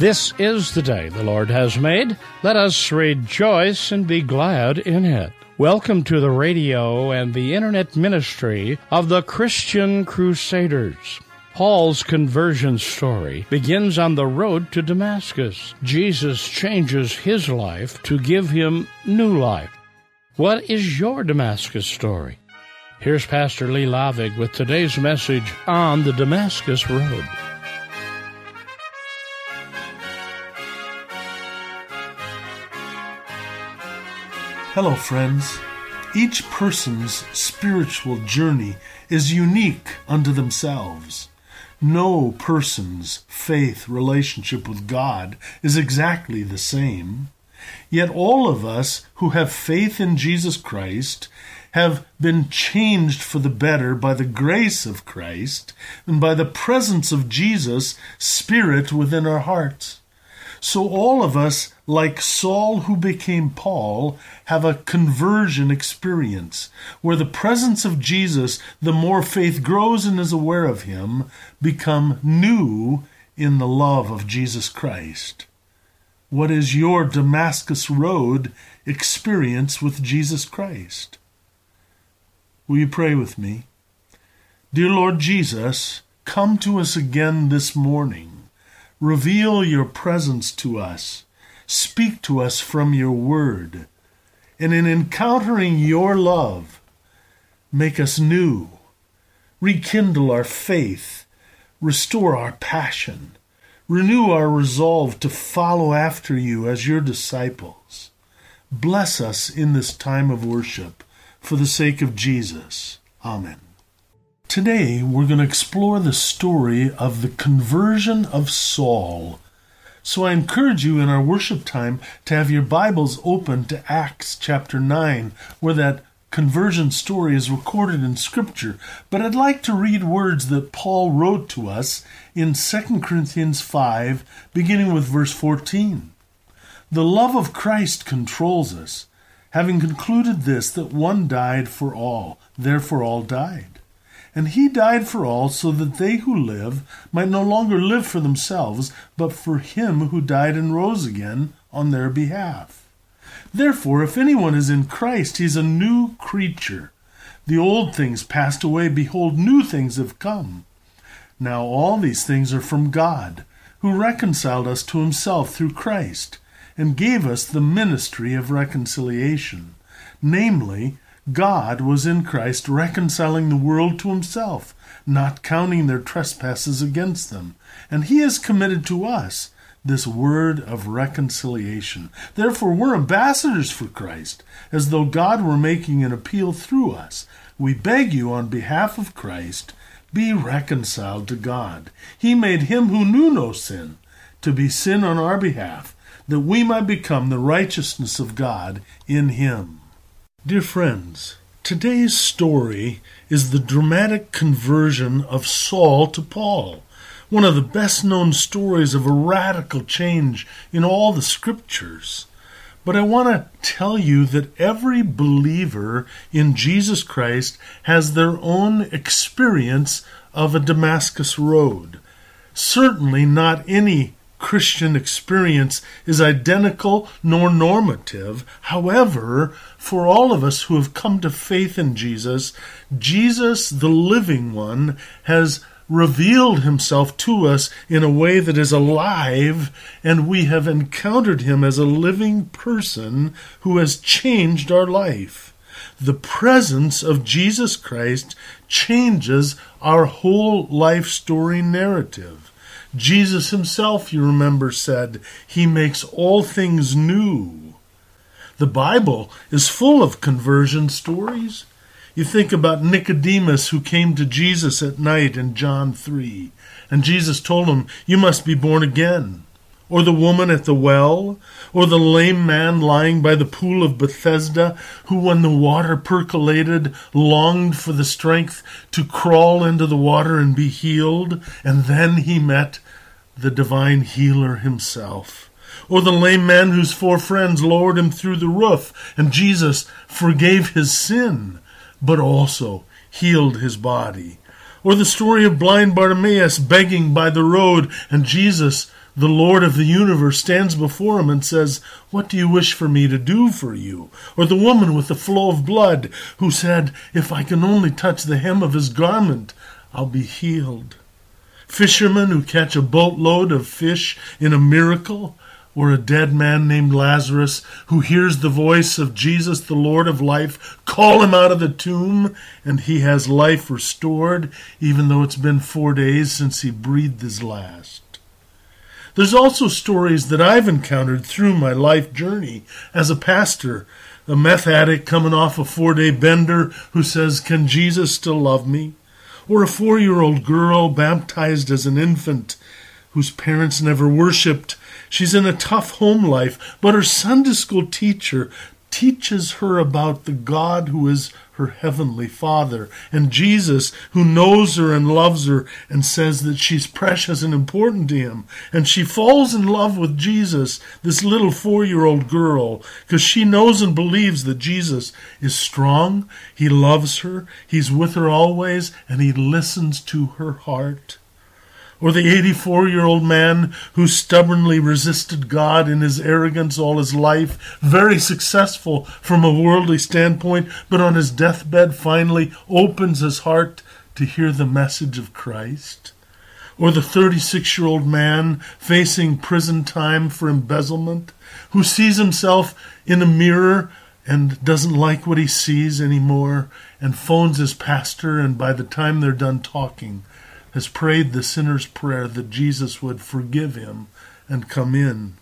This is the day the Lord has made. Let us rejoice and be glad in it. Welcome to the radio and the internet ministry of the Christian Crusaders. Paul's conversion story begins on the road to Damascus. Jesus changes his life to give him new life. What is your Damascus story? Here's Pastor Lee Lavig with today's message on the Damascus Road. Hello, friends. Each person's spiritual journey is unique unto themselves. No person's faith relationship with God is exactly the same. Yet all of us who have faith in Jesus Christ have been changed for the better by the grace of Christ and by the presence of Jesus' Spirit within our hearts. So all of us, like Saul who became Paul, have a conversion experience where the presence of Jesus, the more faith grows and is aware of him, become new in the love of Jesus Christ. What is your Damascus Road experience with Jesus Christ? Will you pray with me? Dear Lord Jesus, come to us again this morning. Reveal your presence to us. Speak to us from your word. And in encountering your love, make us new. Rekindle our faith. Restore our passion. Renew our resolve to follow after you as your disciples. Bless us in this time of worship for the sake of Jesus. Amen. Today, we're going to explore the story of the conversion of Saul. So I encourage you in our worship time to have your Bibles open to Acts chapter 9, where that conversion story is recorded in Scripture. But I'd like to read words that Paul wrote to us in 2 Corinthians 5, beginning with verse 14. The love of Christ controls us, having concluded this, that one died for all, therefore all died. And he died for all, so that they who live might no longer live for themselves, but for him who died and rose again on their behalf. Therefore, if anyone is in Christ, he is a new creature. The old things passed away, behold, new things have come. Now all these things are from God, who reconciled us to himself through Christ, and gave us the ministry of reconciliation, namely, God was in Christ reconciling the world to himself, not counting their trespasses against them. And he has committed to us this word of reconciliation. Therefore, we're ambassadors for Christ, as though God were making an appeal through us. We beg you, on behalf of Christ, be reconciled to God. He made him who knew no sin to be sin on our behalf, that we might become the righteousness of God in him. Dear friends, today's story is the dramatic conversion of Saul to Paul, one of the best known stories of a radical change in all the scriptures. But I want to tell you that every believer in Jesus Christ has their own experience of a Damascus road. Certainly not any Christian experience is identical nor normative. However, for all of us who have come to faith in Jesus, Jesus, the living one, has revealed himself to us in a way that is alive, and we have encountered him as a living person who has changed our life. The presence of Jesus Christ changes our whole life story narrative. Jesus himself, you remember, said, He makes all things new. The Bible is full of conversion stories. You think about Nicodemus who came to Jesus at night in John 3, and Jesus told him, You must be born again or the woman at the well, or the lame man lying by the pool of Bethesda, who, when the water percolated, longed for the strength to crawl into the water and be healed, and then he met the divine healer himself. Or the lame man whose four friends lowered him through the roof, and Jesus forgave his sin, but also healed his body. Or the story of blind Bartimaeus begging by the road, and Jesus the Lord of the universe stands before him and says, What do you wish for me to do for you? Or the woman with the flow of blood who said, If I can only touch the hem of his garment, I'll be healed. Fishermen who catch a boatload of fish in a miracle, or a dead man named Lazarus who hears the voice of Jesus, the Lord of life, call him out of the tomb, and he has life restored, even though it's been four days since he breathed his last. There's also stories that I've encountered through my life journey as a pastor. A meth addict coming off a four day bender who says, Can Jesus still love me? Or a four year old girl baptized as an infant whose parents never worshiped. She's in a tough home life, but her Sunday school teacher teaches her about the God who is her heavenly Father, and Jesus, who knows her and loves her and says that she's precious and important to him. And she falls in love with Jesus, this little four year old girl, because she knows and believes that Jesus is strong, he loves her, he's with her always, and he listens to her heart or the 84 year old man who stubbornly resisted God in his arrogance all his life, very successful from a worldly standpoint, but on his deathbed finally opens his heart to hear the message of Christ. Or the 36 year old man facing prison time for embezzlement, who sees himself in a mirror and doesn't like what he sees anymore and phones his pastor, and by the time they're done talking, has prayed the sinner's prayer that Jesus would forgive him and come in.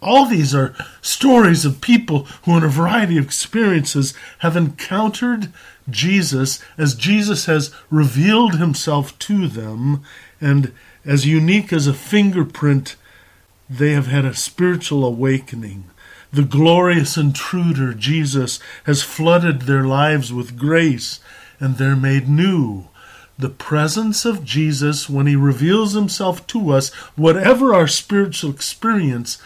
All these are stories of people who, in a variety of experiences, have encountered Jesus as Jesus has revealed himself to them, and as unique as a fingerprint, they have had a spiritual awakening. The glorious intruder, Jesus, has flooded their lives with grace, and they're made new the presence of Jesus, when he reveals himself to us, whatever our spiritual experience,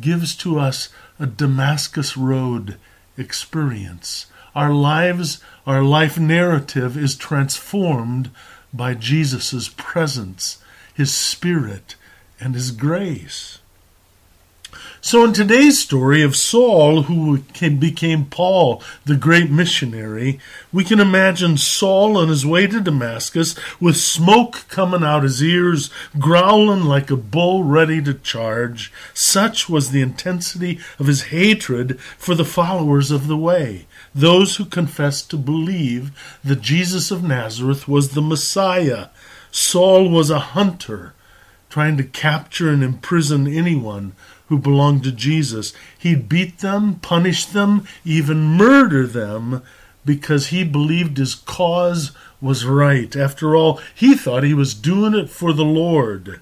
gives to us a Damascus Road experience. Our lives, our life narrative is transformed by Jesus' presence, his spirit, and his grace. So, in today's story of Saul, who became Paul, the great missionary, we can imagine Saul on his way to Damascus with smoke coming out his ears, growling like a bull ready to charge. Such was the intensity of his hatred for the followers of the way, those who confessed to believe that Jesus of Nazareth was the Messiah. Saul was a hunter, trying to capture and imprison anyone who belonged to Jesus. He'd beat them, punish them, even murder them because he believed his cause was right. After all, he thought he was doing it for the Lord.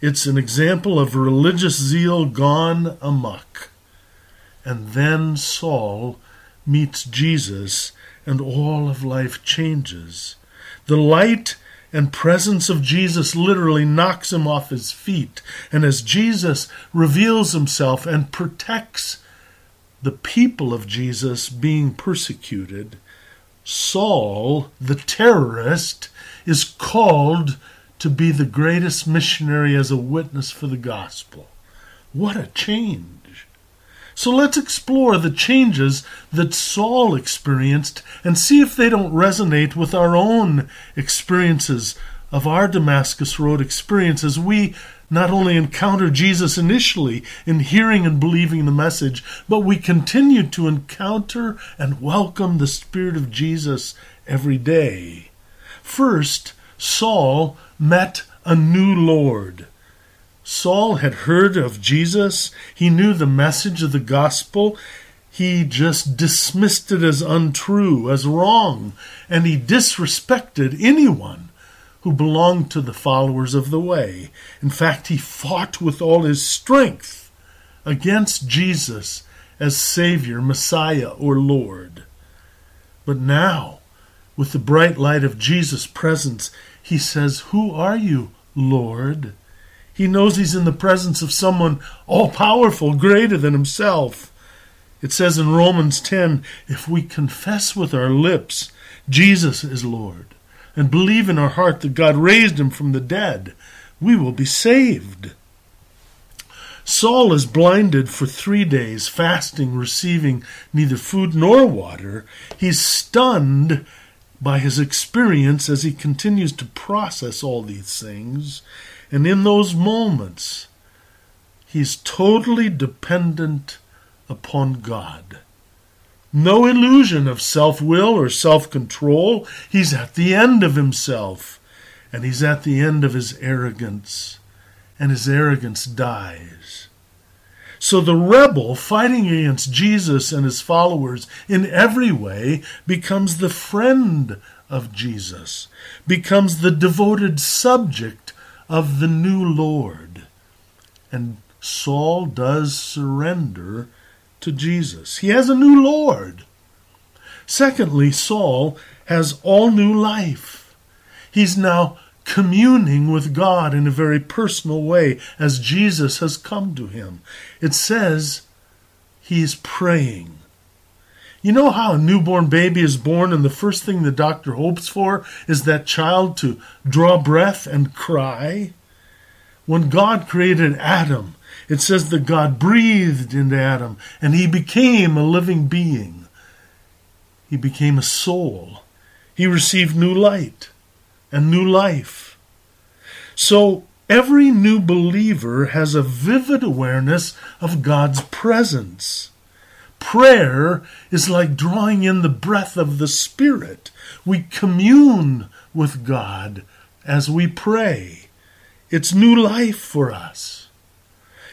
It's an example of religious zeal gone amuck. And then Saul meets Jesus, and all of life changes. The light and presence of Jesus literally knocks him off his feet. And as Jesus reveals himself and protects the people of Jesus being persecuted, Saul, the terrorist, is called to be the greatest missionary as a witness for the gospel. What a change! So let's explore the changes that Saul experienced and see if they don't resonate with our own experiences of our Damascus Road experience as we not only encounter Jesus initially in hearing and believing the message, but we continue to encounter and welcome the Spirit of Jesus every day. First, Saul met a new Lord. Saul had heard of Jesus. He knew the message of the gospel. He just dismissed it as untrue, as wrong, and he disrespected anyone who belonged to the followers of the way. In fact, he fought with all his strength against Jesus as Savior, Messiah, or Lord. But now, with the bright light of Jesus' presence, he says, Who are you, Lord? He knows he's in the presence of someone all powerful, greater than himself. It says in Romans 10 if we confess with our lips Jesus is Lord and believe in our heart that God raised him from the dead, we will be saved. Saul is blinded for three days, fasting, receiving neither food nor water. He's stunned by his experience as he continues to process all these things. And in those moments, he's totally dependent upon God. No illusion of self will or self control. He's at the end of himself, and he's at the end of his arrogance, and his arrogance dies. So the rebel fighting against Jesus and his followers in every way becomes the friend of Jesus, becomes the devoted subject of the new Lord. And Saul does surrender to Jesus. He has a new Lord. Secondly, Saul has all new life. He's now communing with God in a very personal way as Jesus has come to him. It says he's praying. You know how a newborn baby is born, and the first thing the doctor hopes for is that child to draw breath and cry? When God created Adam, it says that God breathed into Adam, and he became a living being. He became a soul. He received new light and new life. So every new believer has a vivid awareness of God's presence. Prayer is like drawing in the breath of the Spirit. We commune with God as we pray. It's new life for us.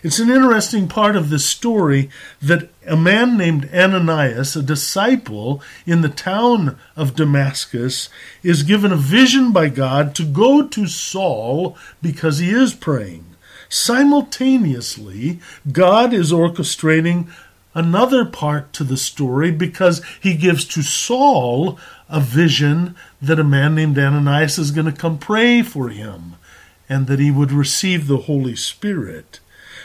It's an interesting part of the story that a man named Ananias, a disciple in the town of Damascus, is given a vision by God to go to Saul because he is praying. Simultaneously, God is orchestrating another part to the story because he gives to Saul a vision that a man named Ananias is going to come pray for him and that he would receive the Holy Spirit.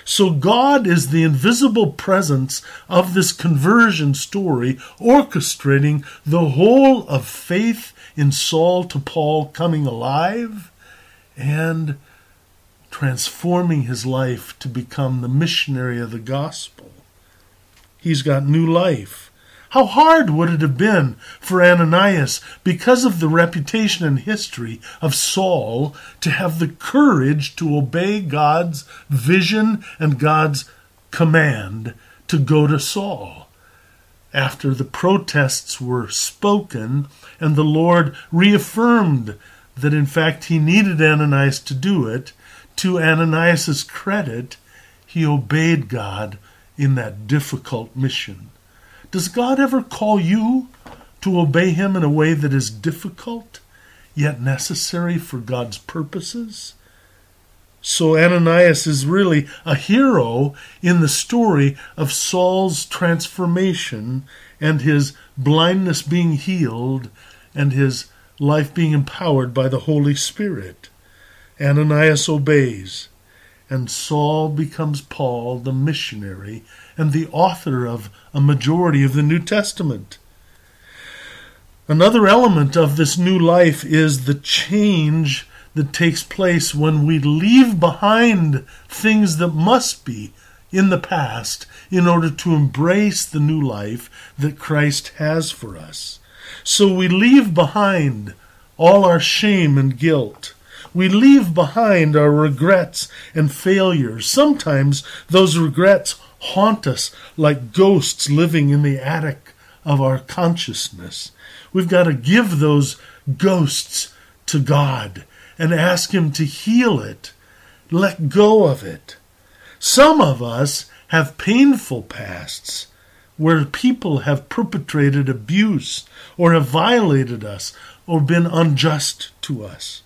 So God is the invisible presence of this conversion story, orchestrating the whole of faith in Saul to Paul coming alive and transforming his life to become the missionary of the gospel. He's got new life. How hard would it have been for Ananias, because of the reputation and history of Saul, to have the courage to obey God's vision and God's command to go to Saul? After the protests were spoken and the Lord reaffirmed that in fact he needed Ananias to do it, to Ananias's credit, he obeyed God in that difficult mission. Does God ever call you to obey Him in a way that is difficult, yet necessary for God's purposes? So Ananias is really a hero in the story of Saul's transformation and his blindness being healed and his life being empowered by the Holy Spirit. Ananias obeys, and Saul becomes Paul, the missionary, and the author of a majority of the New Testament. Another element of this new life is the change that takes place when we leave behind things that must be in the past in order to embrace the new life that Christ has for us. So we leave behind all our shame and guilt. We leave behind our regrets and failures. Sometimes those regrets haunt us like ghosts living in the attic of our consciousness. We've got to give those ghosts to God and ask Him to heal it. Let go of it. Some of us have painful pasts where people have perpetrated abuse or have violated us or been unjust to us.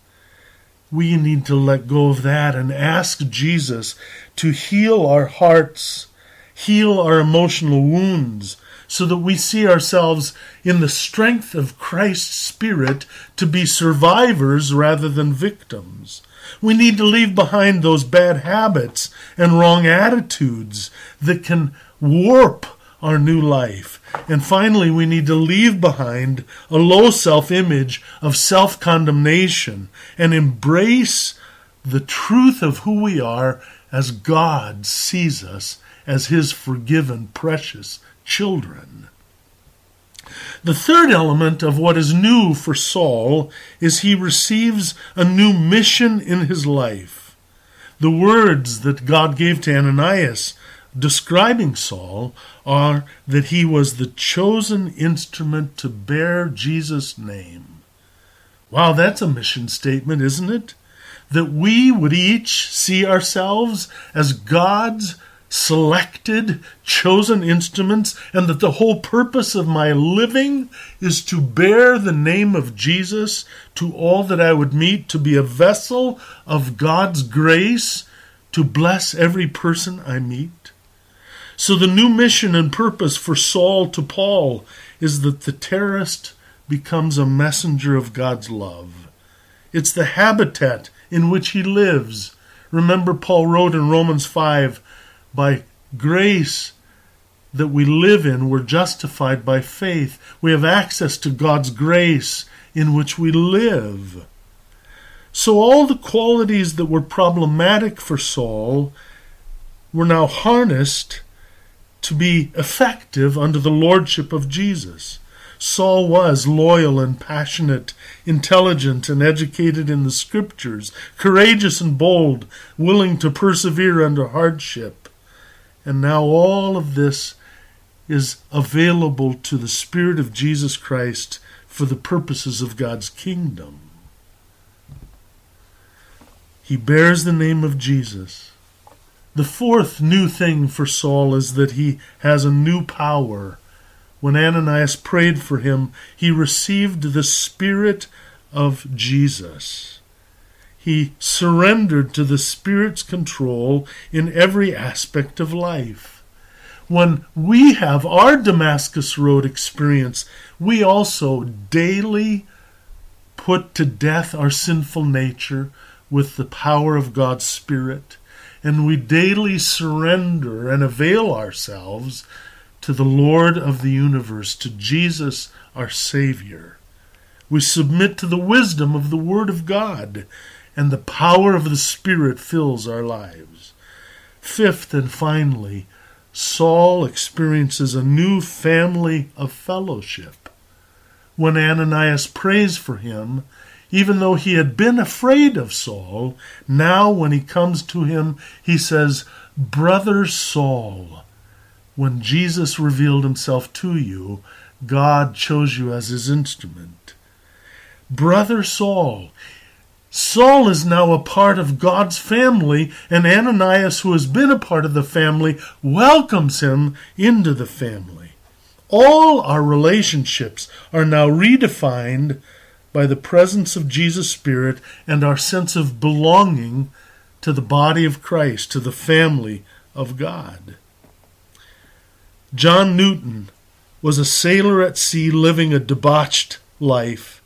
We need to let go of that and ask Jesus to heal our hearts heal our emotional wounds so that we see ourselves in the strength of Christ's Spirit to be survivors rather than victims. We need to leave behind those bad habits and wrong attitudes that can warp our new life. And finally, we need to leave behind a low self image of self condemnation and embrace the truth of who we are as God sees us as his forgiven, precious children. The third element of what is new for Saul is he receives a new mission in his life. The words that God gave to Ananias describing Saul are that he was the chosen instrument to bear Jesus' name. Wow, that's a mission statement, isn't it? That we would each see ourselves as God's selected, chosen instruments, and that the whole purpose of my living is to bear the name of Jesus to all that I would meet, to be a vessel of God's grace, to bless every person I meet. So the new mission and purpose for Saul to Paul is that the terrorist becomes a messenger of God's love. It's the habitat in which he lives. Remember, Paul wrote in Romans 5 by grace that we live in, we're justified by faith. We have access to God's grace in which we live. So, all the qualities that were problematic for Saul were now harnessed to be effective under the lordship of Jesus. Saul was loyal and passionate, intelligent and educated in the scriptures, courageous and bold, willing to persevere under hardship. And now all of this is available to the Spirit of Jesus Christ for the purposes of God's kingdom. He bears the name of Jesus. The fourth new thing for Saul is that he has a new power. When Ananias prayed for him, he received the Spirit of Jesus. He surrendered to the Spirit's control in every aspect of life. When we have our Damascus Road experience, we also daily put to death our sinful nature with the power of God's Spirit and we daily surrender and avail ourselves to the Lord of the universe, to Jesus our Savior. We submit to the wisdom of the Word of God, and the power of the Spirit fills our lives. Fifth and finally, Saul experiences a new family of fellowship. When Ananias prays for him, even though he had been afraid of Saul, now when he comes to him, he says, Brother Saul, when Jesus revealed himself to you, God chose you as his instrument. Brother Saul, Saul is now a part of God's family, and Ananias, who has been a part of the family, welcomes him into the family. All our relationships are now redefined by the presence of Jesus' Spirit and our sense of belonging to the body of Christ, to the family of God. John Newton was a sailor at sea living a debauched life.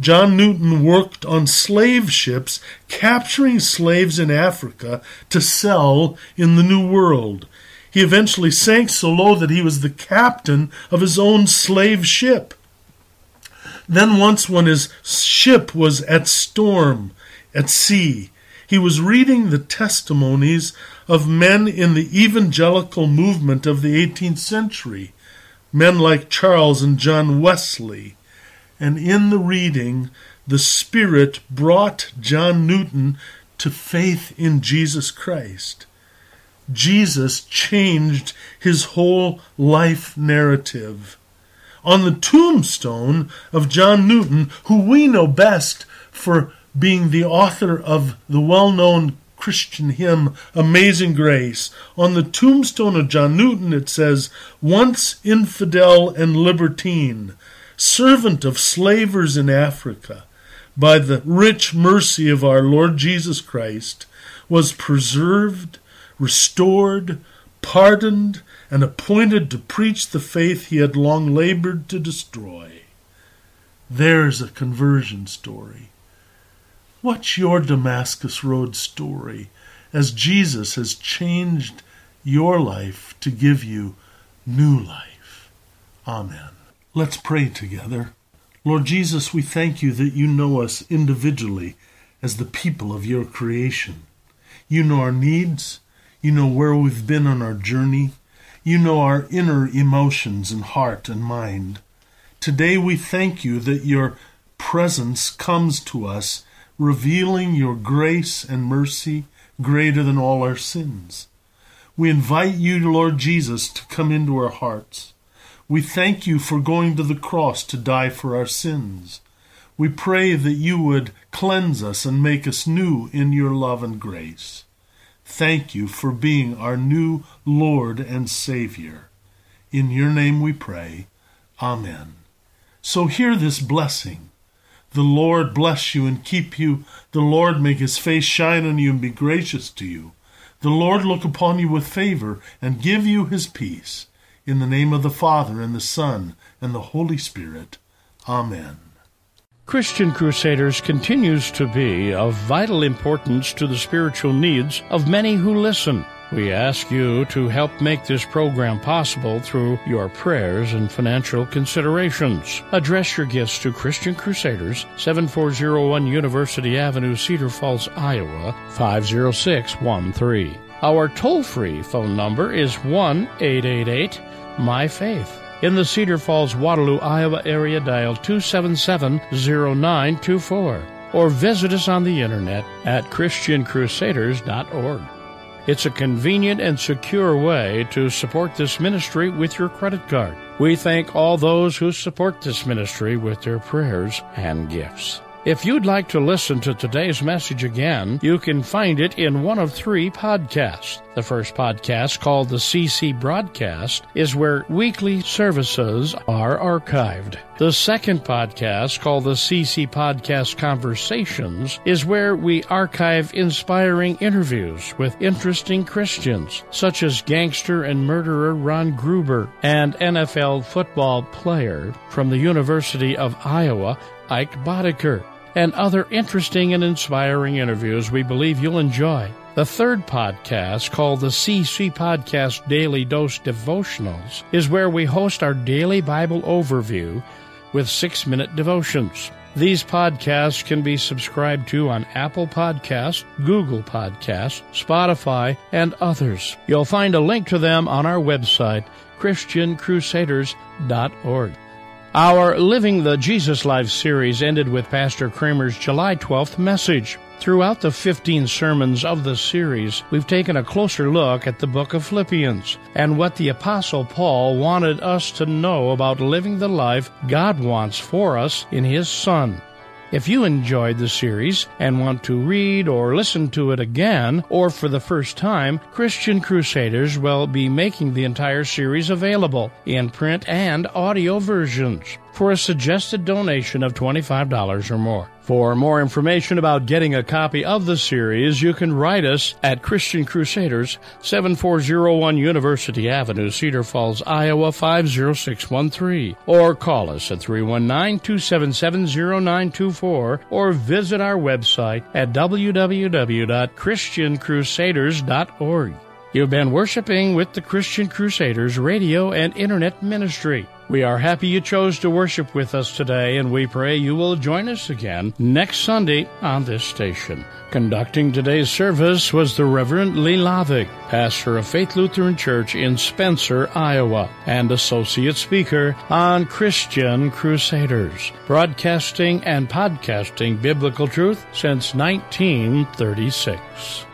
John Newton worked on slave ships, capturing slaves in Africa to sell in the New World. He eventually sank so low that he was the captain of his own slave ship. Then, once when his ship was at storm, at sea, he was reading the testimonies of men in the evangelical movement of the 18th century, men like Charles and John Wesley. And in the reading, the Spirit brought John Newton to faith in Jesus Christ. Jesus changed his whole life narrative on the tombstone of John Newton, who we know best for being the author of the well known Christian hymn, Amazing Grace. On the tombstone of John Newton, it says, Once infidel and libertine, servant of slavers in Africa, by the rich mercy of our Lord Jesus Christ, was preserved, restored, pardoned, and appointed to preach the faith he had long labored to destroy. There's a conversion story. What's your Damascus Road story as Jesus has changed your life to give you new life? Amen. Let's pray together. Lord Jesus, we thank you that you know us individually as the people of your creation. You know our needs. You know where we've been on our journey. You know our inner emotions and heart and mind. Today we thank you that your presence comes to us, revealing your grace and mercy greater than all our sins. We invite you, Lord Jesus, to come into our hearts. We thank you for going to the cross to die for our sins. We pray that you would cleanse us and make us new in your love and grace. Thank you for being our new Lord and Savior. In your name we pray. Amen. So hear this blessing. The Lord bless you and keep you. The Lord make his face shine on you and be gracious to you. The Lord look upon you with favor and give you his peace. In the name of the Father, and the Son, and the Holy Spirit. Amen. Christian Crusaders continues to be of vital importance to the spiritual needs of many who listen. We ask you to help make this program possible through your prayers and financial considerations. Address your gifts to Christian Crusaders, 7401 University Avenue, Cedar Falls, Iowa, 50613. Our toll free phone number is 1 888 My Faith. In the Cedar Falls, Waterloo, Iowa area, dial 277 0924 or visit us on the internet at ChristianCrusaders.org. It's a convenient and secure way to support this ministry with your credit card. We thank all those who support this ministry with their prayers and gifts. If you'd like to listen to today's message again, you can find it in one of three podcasts. The first podcast, called the CC Broadcast, is where weekly services are archived. The second podcast, called the CC Podcast Conversations, is where we archive inspiring interviews with interesting Christians, such as gangster and murderer Ron Gruber and NFL football player from the University of Iowa, Ike Boettger and other interesting and inspiring interviews we believe you'll enjoy. The third podcast, called the CC Podcast Daily Dose Devotionals, is where we host our daily Bible overview with six minute devotions. These podcasts can be subscribed to on Apple Podcasts, Google Podcasts, Spotify, and others. You'll find a link to them on our website, ChristianCrusaders.org. Our Living the Jesus Life series ended with Pastor Kramer's July 12th message. Throughout the 15 sermons of the series, we've taken a closer look at the book of Philippians and what the Apostle Paul wanted us to know about living the life God wants for us in His Son. If you enjoyed the series and want to read or listen to it again or for the first time, Christian Crusaders will be making the entire series available in print and audio versions for a suggested donation of $25 or more. For more information about getting a copy of the series, you can write us at Christian Crusaders, 7401 University Avenue, Cedar Falls, Iowa 50613, or call us at 319 277 0924 or visit our website at www.christiancrusaders.org. You've been worshiping with the Christian Crusaders radio and internet ministry. We are happy you chose to worship with us today, and we pray you will join us again next Sunday on this station. Conducting today's service was the Reverend Lee Lavick, pastor of Faith Lutheran Church in Spencer, Iowa, and associate speaker on Christian Crusaders, broadcasting and podcasting biblical truth since 1936.